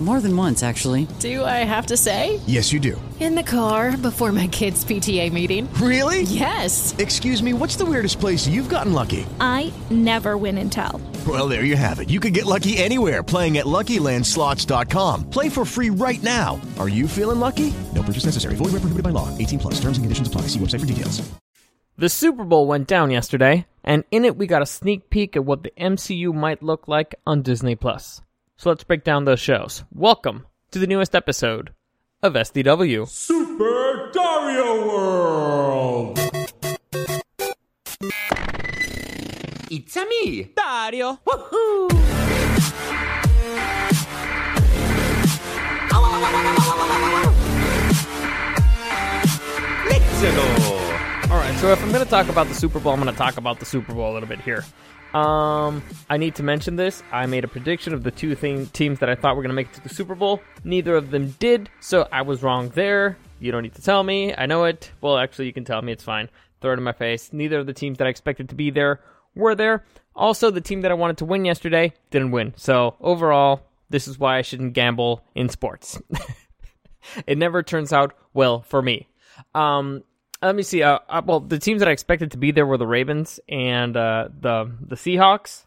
More than once, actually. Do I have to say? Yes, you do. In the car before my kids' PTA meeting. Really? Yes. Excuse me, what's the weirdest place you've gotten lucky? I never win and tell. Well, there you have it. You can get lucky anywhere playing at LuckyLandSlots.com. Play for free right now. Are you feeling lucky? No purchase necessary. Void where prohibited by law. 18 plus. Terms and conditions apply. See website for details. The Super Bowl went down yesterday, and in it we got a sneak peek at what the MCU might look like on Disney Plus. So let's break down those shows. Welcome to the newest episode of SDW. Super Dario World! It's a me! Dario! Woohoo! Let's go! All right, so if I'm going to talk about the Super Bowl, I'm going to talk about the Super Bowl a little bit here. Um, I need to mention this. I made a prediction of the two thing, teams that I thought were going to make it to the Super Bowl. Neither of them did, so I was wrong there. You don't need to tell me. I know it. Well, actually, you can tell me. It's fine. Throw it in my face. Neither of the teams that I expected to be there were there. Also, the team that I wanted to win yesterday didn't win. So, overall, this is why I shouldn't gamble in sports. it never turns out well for me. Um, let me see. Uh, uh, well, the teams that I expected to be there were the Ravens and uh, the the Seahawks.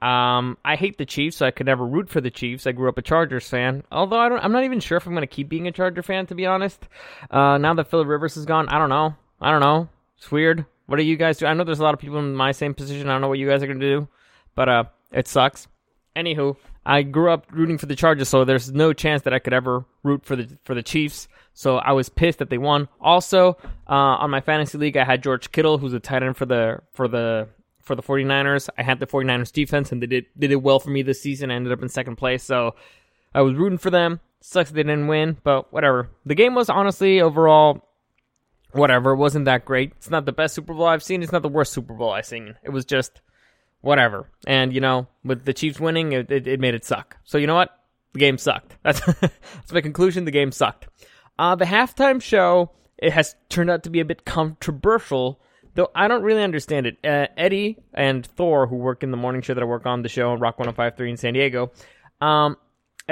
Um, I hate the Chiefs, so I could never root for the Chiefs. I grew up a Chargers fan, although I don't. I'm not even sure if I'm going to keep being a Charger fan, to be honest. Uh, now that Philip Rivers is gone, I don't know. I don't know. It's weird. What do you guys do? I know there's a lot of people in my same position. I don't know what you guys are going to do, but uh, it sucks. Anywho, I grew up rooting for the Chargers, so there's no chance that I could ever root for the for the Chiefs. So I was pissed that they won. Also, uh, on my fantasy league, I had George Kittle, who's a tight end for the for the for the 49ers. I had the 49ers defense, and they did they did well for me this season. I ended up in second place, so I was rooting for them. Sucks they didn't win, but whatever. The game was honestly overall whatever. It wasn't that great. It's not the best Super Bowl I've seen. It's not the worst Super Bowl I've seen. It was just whatever. And you know, with the Chiefs winning, it, it, it made it suck. So you know what? The game sucked. That's that's my conclusion. The game sucked. Uh, the halftime show it has turned out to be a bit controversial, though I don't really understand it. Uh, Eddie and Thor, who work in the morning show that I work on, the show on Rock 105.3 in San Diego, um,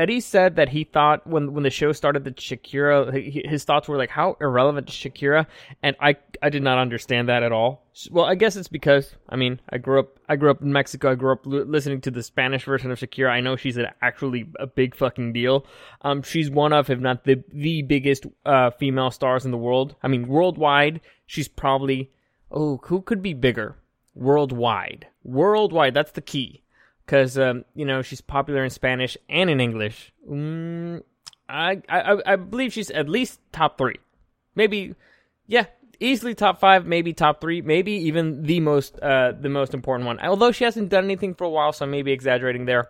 Eddie said that he thought when when the show started that Shakira, his thoughts were like, how irrelevant is Shakira? And I I did not understand that at all. Well, I guess it's because I mean I grew up I grew up in Mexico. I grew up l- listening to the Spanish version of Shakira. I know she's an, actually a big fucking deal. Um, she's one of, if not the the biggest uh, female stars in the world. I mean, worldwide, she's probably oh who could be bigger worldwide? Worldwide, that's the key because um, you know she's popular in Spanish and in English. Mm, I, I I believe she's at least top three, maybe yeah, easily top five, maybe top three, maybe even the most uh, the most important one. Although she hasn't done anything for a while, so I may be exaggerating there.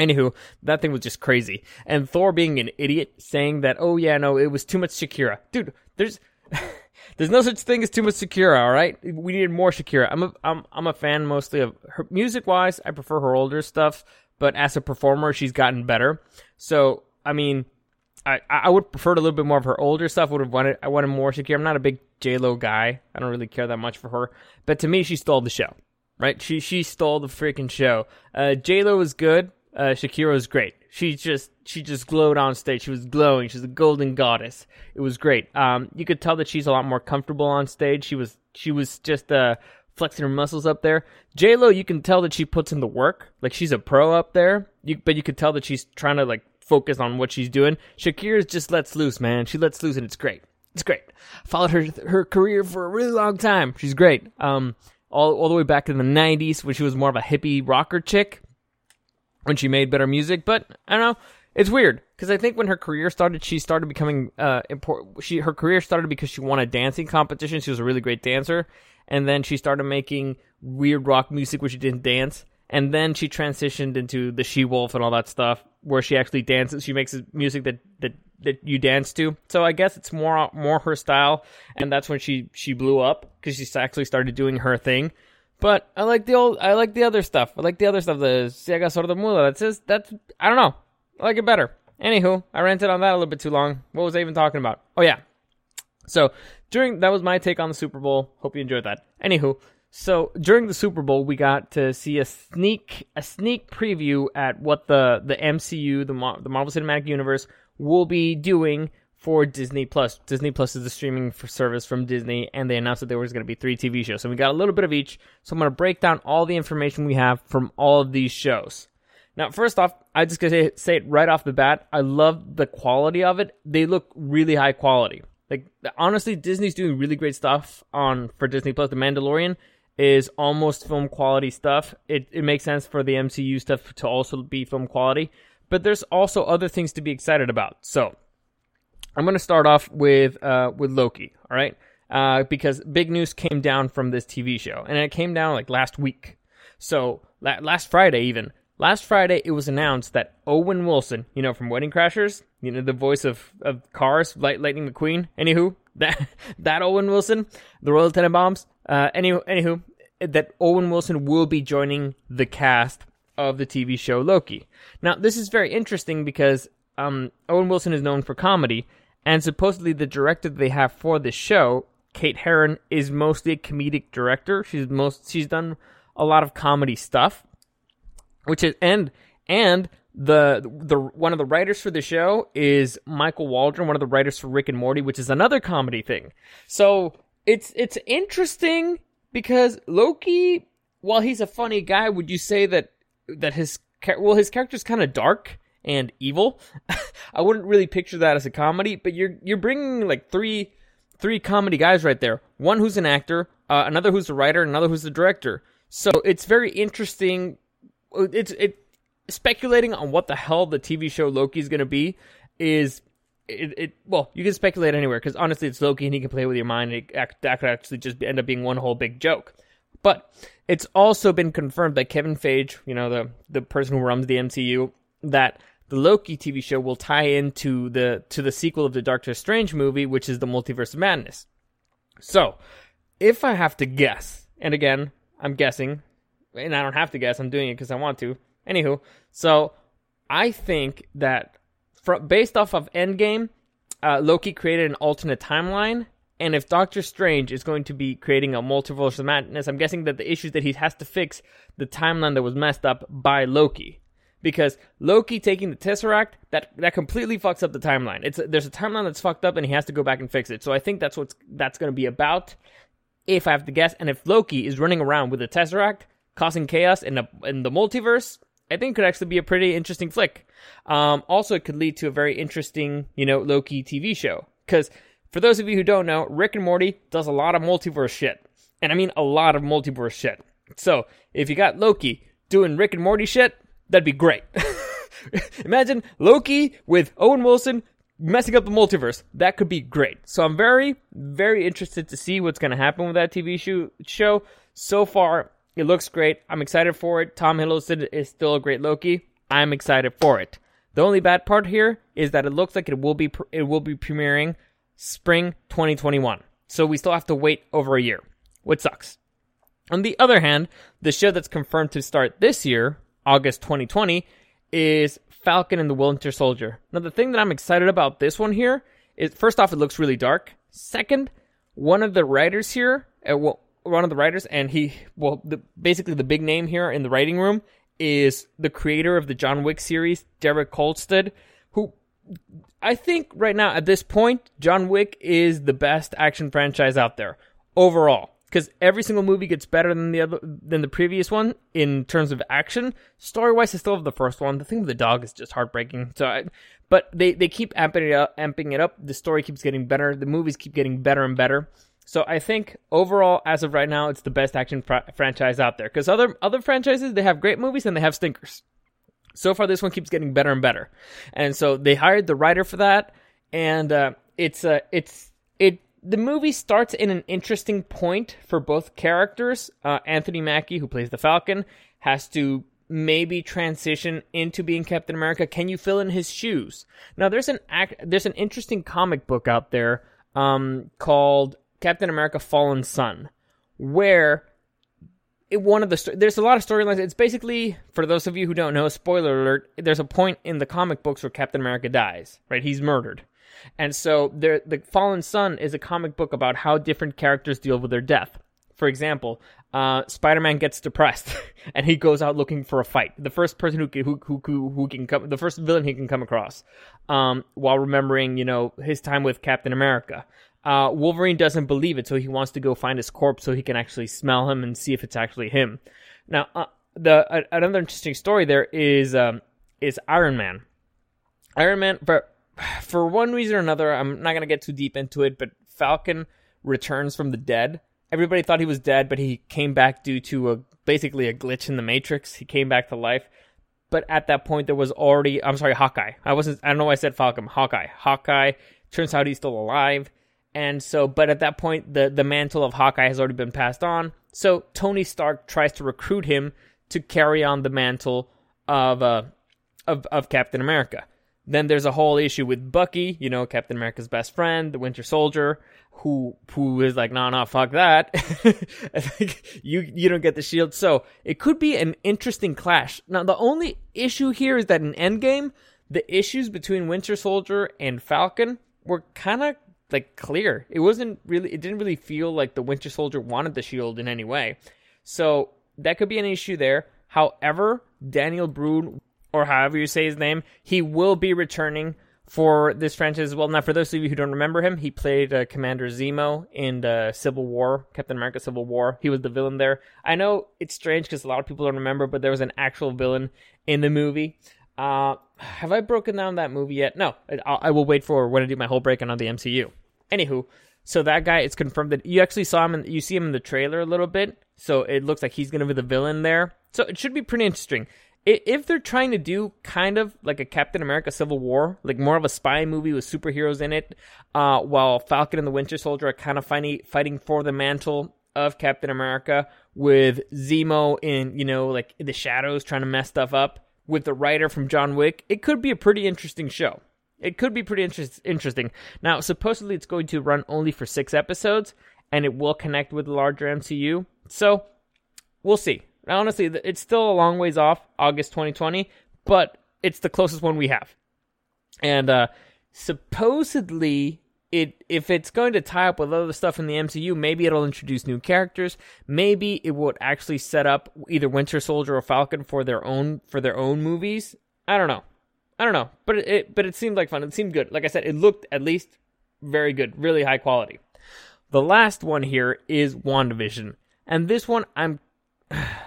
Anywho, that thing was just crazy. And Thor being an idiot, saying that, oh yeah, no, it was too much Shakira. Dude, there's there's no such thing as too much Shakira, all right? We needed more Shakira. I'm a I'm I'm a fan mostly of her music wise. I prefer her older stuff, but as a performer, she's gotten better. So I mean, I I would prefer a little bit more of her older stuff. Would have wanted I wanted more Shakira. I'm not a big J Lo guy. I don't really care that much for her. But to me, she stole the show. Right? She she stole the freaking show. Uh, J Lo is good. Uh, Shakira is great. She just she just glowed on stage. She was glowing. She's a golden goddess. It was great. Um, you could tell that she's a lot more comfortable on stage. She was she was just uh flexing her muscles up there. J Lo, you can tell that she puts in the work. Like she's a pro up there. You but you could tell that she's trying to like focus on what she's doing. Shakira just lets loose, man. She lets loose and it's great. It's great. Followed her her career for a really long time. She's great. Um, all all the way back in the '90s when she was more of a hippie rocker chick when she made better music. But I don't know. It's weird because I think when her career started, she started becoming uh important. She her career started because she won a dancing competition. She was a really great dancer, and then she started making weird rock music where she didn't dance. And then she transitioned into the She Wolf and all that stuff, where she actually dances. She makes music that that that you dance to. So I guess it's more more her style, and that's when she she blew up because she actually started doing her thing. But I like the old, I like the other stuff. I like the other stuff. The Ciega Sorda Muda. That's just, that's, I don't know. I like it better. Anywho, I ranted on that a little bit too long. What was I even talking about? Oh yeah. So during that was my take on the Super Bowl. Hope you enjoyed that. Anywho, so during the Super Bowl, we got to see a sneak a sneak preview at what the the MCU, the Mar- the Marvel Cinematic Universe, will be doing for Disney Plus. Disney Plus is the streaming service from Disney, and they announced that there was going to be three TV shows. So we got a little bit of each. So I'm going to break down all the information we have from all of these shows. Now, first off, I just gotta say, say it right off the bat. I love the quality of it. They look really high quality. Like honestly, Disney's doing really great stuff on for Disney Plus. The Mandalorian is almost film quality stuff. It it makes sense for the MCU stuff to also be film quality, but there's also other things to be excited about. So, I'm going to start off with uh with Loki, all right? Uh because big news came down from this TV show, and it came down like last week. So, la- last Friday even Last Friday, it was announced that Owen Wilson, you know, from Wedding Crashers, you know, the voice of, of Cars, Light, Lightning McQueen, anywho, that, that Owen Wilson, the Royal Tenenbaums, uh, anywho, anywho, that Owen Wilson will be joining the cast of the TV show Loki. Now, this is very interesting because, um, Owen Wilson is known for comedy, and supposedly the director they have for this show, Kate Herron, is mostly a comedic director. She's most, she's done a lot of comedy stuff which is and and the the one of the writers for the show is Michael Waldron, one of the writers for Rick and Morty, which is another comedy thing. So it's it's interesting because Loki, while he's a funny guy, would you say that that his well his character's kind of dark and evil? I wouldn't really picture that as a comedy, but you're you're bringing like three three comedy guys right there. One who's an actor, uh, another who's a writer, another who's the director. So it's very interesting it's it speculating on what the hell the TV show Loki is going to be is it, it, well you can speculate anywhere because honestly it's Loki and he can play with your mind and it, that could actually just end up being one whole big joke. But it's also been confirmed by Kevin Feige, you know the the person who runs the MCU, that the Loki TV show will tie into the to the sequel of the Doctor Strange movie, which is the Multiverse of Madness. So, if I have to guess, and again, I'm guessing, and I don't have to guess. I'm doing it because I want to. Anywho, so I think that for, based off of Endgame, uh, Loki created an alternate timeline, and if Doctor Strange is going to be creating a multiverse of madness, I'm guessing that the issues that he has to fix the timeline that was messed up by Loki. Because Loki taking the Tesseract, that that completely fucks up the timeline. It's there's a timeline that's fucked up, and he has to go back and fix it. So I think that's what's that's going to be about. If I have to guess, and if Loki is running around with the Tesseract, causing chaos in the in the multiverse, I think could actually be a pretty interesting flick. Um, also, it could lead to a very interesting, you know, Loki TV show. Because for those of you who don't know, Rick and Morty does a lot of multiverse shit, and I mean a lot of multiverse shit. So if you got Loki doing Rick and Morty shit, that'd be great. Imagine Loki with Owen Wilson messing up the multiverse. That could be great. So I'm very, very interested to see what's going to happen with that TV show. So far, it looks great. I'm excited for it. Tom Hiddleston is still a great Loki. I'm excited for it. The only bad part here is that it looks like it will be it will be premiering spring 2021. So we still have to wait over a year, which sucks. On the other hand, the show that's confirmed to start this year, August 2020, is Falcon and the Winter Soldier. Now the thing that I'm excited about this one here is first off it looks really dark. Second, one of the writers here, uh, one of the writers, and he, well, the, basically the big name here in the writing room is the creator of the John Wick series, Derek Kolstad, who I think right now at this point, John Wick is the best action franchise out there overall. Because every single movie gets better than the other than the previous one in terms of action. Story wise, I still have the first one. The thing with the dog is just heartbreaking. So, I, but they they keep amping it up, amping it up. The story keeps getting better. The movies keep getting better and better. So I think overall, as of right now, it's the best action fr- franchise out there. Because other other franchises, they have great movies and they have stinkers. So far, this one keeps getting better and better. And so they hired the writer for that, and uh, it's uh, it's it. The movie starts in an interesting point for both characters. Uh, Anthony Mackie, who plays the Falcon, has to maybe transition into being Captain America. Can you fill in his shoes? Now, there's an act, there's an interesting comic book out there um, called Captain America Fallen Son, where it, one of the there's a lot of storylines. It's basically for those of you who don't know, spoiler alert. There's a point in the comic books where Captain America dies. Right, he's murdered, And so there, the Fallen Son is a comic book about how different characters deal with their death. For example, uh, Spider-Man gets depressed and he goes out looking for a fight. The first person who who who who, can come, the first villain he can come across, um, while remembering you know his time with Captain America. Uh, Wolverine doesn't believe it, so he wants to go find his corpse so he can actually smell him and see if it's actually him. Now, uh, the uh, another interesting story there is um, is Iron Man. Iron Man, for for one reason or another, I'm not gonna get too deep into it, but Falcon returns from the dead. Everybody thought he was dead, but he came back due to a basically a glitch in the Matrix. He came back to life. But at that point, there was already I'm sorry, Hawkeye. I wasn't. I don't know why I said Falcon. Hawkeye. Hawkeye. Turns out he's still alive. And so, but at that point, the the mantle of Hawkeye has already been passed on. So Tony Stark tries to recruit him to carry on the mantle of uh, of of Captain America. Then there's a whole issue with Bucky, you know, Captain America's best friend, the Winter Soldier, who who is like, nah, nah, fuck that. you you don't get the shield. So it could be an interesting clash. Now the only issue here is that in Endgame, the issues between Winter Soldier and Falcon were kind of like clear. It wasn't really. It didn't really feel like the Winter Soldier wanted the shield in any way. So that could be an issue there. However, Daniel Brühl or however you say his name, he will be returning for this franchise as well. Now, for those of you who don't remember him, he played uh, Commander Zemo in the Civil War, Captain America Civil War. He was the villain there. I know it's strange because a lot of people don't remember, but there was an actual villain in the movie. Uh, have I broken down that movie yet? No, I, I will wait for when I do my whole breakdown on the MCU. Anywho, so that guy, it's confirmed that you actually saw him, in, you see him in the trailer a little bit. So it looks like he's going to be the villain there. So it should be pretty interesting if they're trying to do kind of like a Captain America Civil War, like more of a spy movie with superheroes in it, uh, while Falcon and the Winter Soldier are kind of fighting fighting for the mantle of Captain America, with Zemo in you know like the shadows trying to mess stuff up, with the writer from John Wick, it could be a pretty interesting show. It could be pretty inter- interesting. Now, supposedly it's going to run only for six episodes, and it will connect with the larger MCU. So we'll see. Honestly, it's still a long ways off, August 2020, but it's the closest one we have. And uh, supposedly, it if it's going to tie up with other stuff in the MCU, maybe it'll introduce new characters. Maybe it would actually set up either Winter Soldier or Falcon for their own for their own movies. I don't know. I don't know, but it, it but it seemed like fun. It seemed good. Like I said, it looked at least very good, really high quality. The last one here is WandaVision. And this one I'm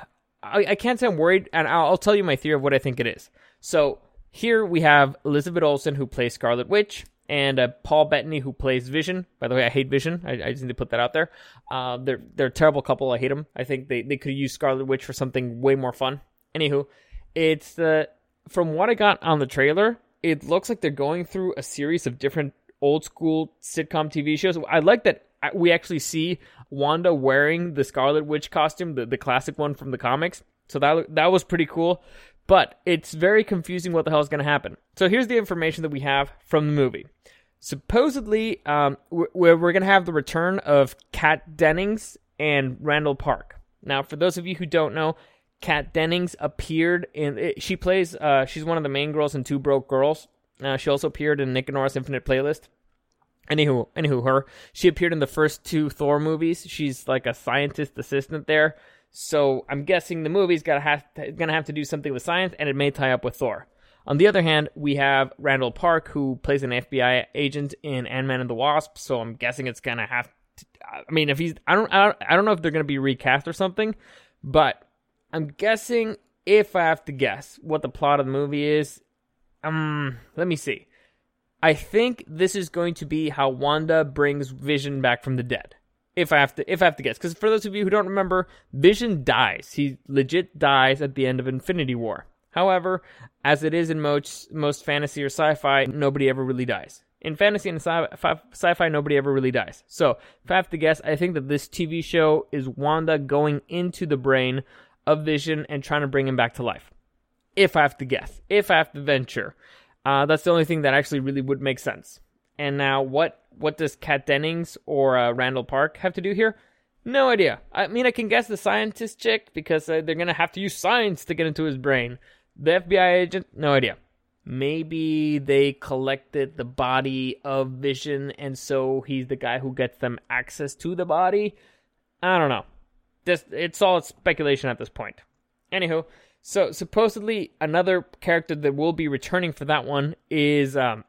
I, I can't say I'm worried, and I'll, I'll tell you my theory of what I think it is. So here we have Elizabeth Olsen who plays Scarlet Witch and uh, Paul Bettany who plays Vision. By the way, I hate Vision. I, I just need to put that out there. Uh, they're they're a terrible couple. I hate them. I think they, they could use Scarlet Witch for something way more fun. Anywho, it's the from what I got on the trailer, it looks like they're going through a series of different old school sitcom TV shows. I like that we actually see Wanda wearing the Scarlet Witch costume, the, the classic one from the comics. So that that was pretty cool. But it's very confusing what the hell is going to happen. So here's the information that we have from the movie. Supposedly, um, we're, we're going to have the return of Kat Dennings and Randall Park. Now, for those of you who don't know, Kat Dennings appeared in. She plays. Uh, she's one of the main girls in Two Broke Girls. Uh, she also appeared in Nick and Nora's Infinite Playlist. Anywho, anywho, her she appeared in the first two Thor movies. She's like a scientist assistant there, so I'm guessing the movie's gonna have to, gonna have to do something with science, and it may tie up with Thor. On the other hand, we have Randall Park, who plays an FBI agent in Ant Man and the Wasp. So I'm guessing it's gonna have. To, I mean, if he's, I don't, I don't, I don't know if they're gonna be recast or something, but I'm guessing if I have to guess what the plot of the movie is, um, let me see. I think this is going to be how Wanda brings Vision back from the dead. If I have to, if I have to guess, because for those of you who don't remember, Vision dies. He legit dies at the end of Infinity War. However, as it is in most most fantasy or sci-fi, nobody ever really dies. In fantasy and sci- fi nobody ever really dies. So, if I have to guess, I think that this TV show is Wanda going into the brain of Vision and trying to bring him back to life. If I have to guess, if I have to venture. Uh, that's the only thing that actually really would make sense. And now, what what does Kat Dennings or uh, Randall Park have to do here? No idea. I mean, I can guess the scientist chick because uh, they're gonna have to use science to get into his brain. The FBI agent, no idea. maybe they collected the body of Vision, and so he's the guy who gets them access to the body. I don't know. This it's all speculation at this point. Anywho, so supposedly another character that will be returning for that one is um,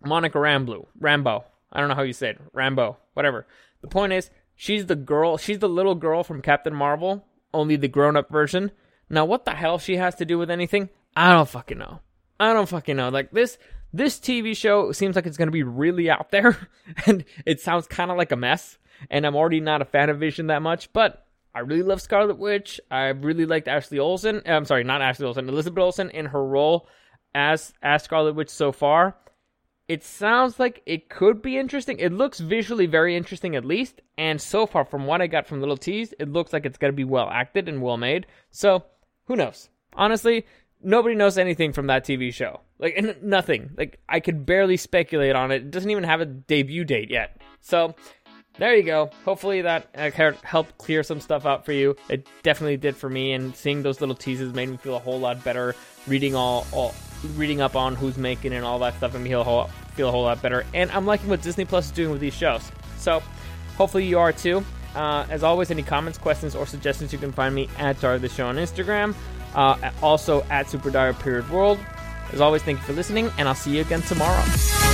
Monica Rambeau. Rambo. I don't know how you said. Rambo. Whatever. The point is, she's the girl. She's the little girl from Captain Marvel, only the grown-up version. Now, what the hell she has to do with anything? I don't fucking know. I don't fucking know. Like this, this TV show seems like it's gonna be really out there, and it sounds kind of like a mess. And I'm already not a fan of Vision that much, but I really love Scarlet Witch. I really liked Ashley Olsen. Eh, I'm sorry, not Ashley Olsen, Elizabeth Olsen in her role as as Scarlet Witch so far. It sounds like it could be interesting. It looks visually very interesting, at least. And so far, from what I got from Little Tease, it looks like it's going to be well acted and well made. So, who knows? Honestly, nobody knows anything from that TV show. Like, n- nothing. Like, I could barely speculate on it. It doesn't even have a debut date yet. So, there you go. Hopefully that uh, helped clear some stuff out for you. It definitely did for me, and seeing those little teases made me feel a whole lot better. Reading all, all reading up on who's making and all that stuff made me feel a whole, feel a whole lot better. And I'm liking what Disney Plus is doing with these shows. So hopefully you are too. Uh, as always, any comments, questions, or suggestions, you can find me at Dar the Show on Instagram. Uh, also at Super Dire Period World. As always, thank you for listening, and I'll see you again tomorrow.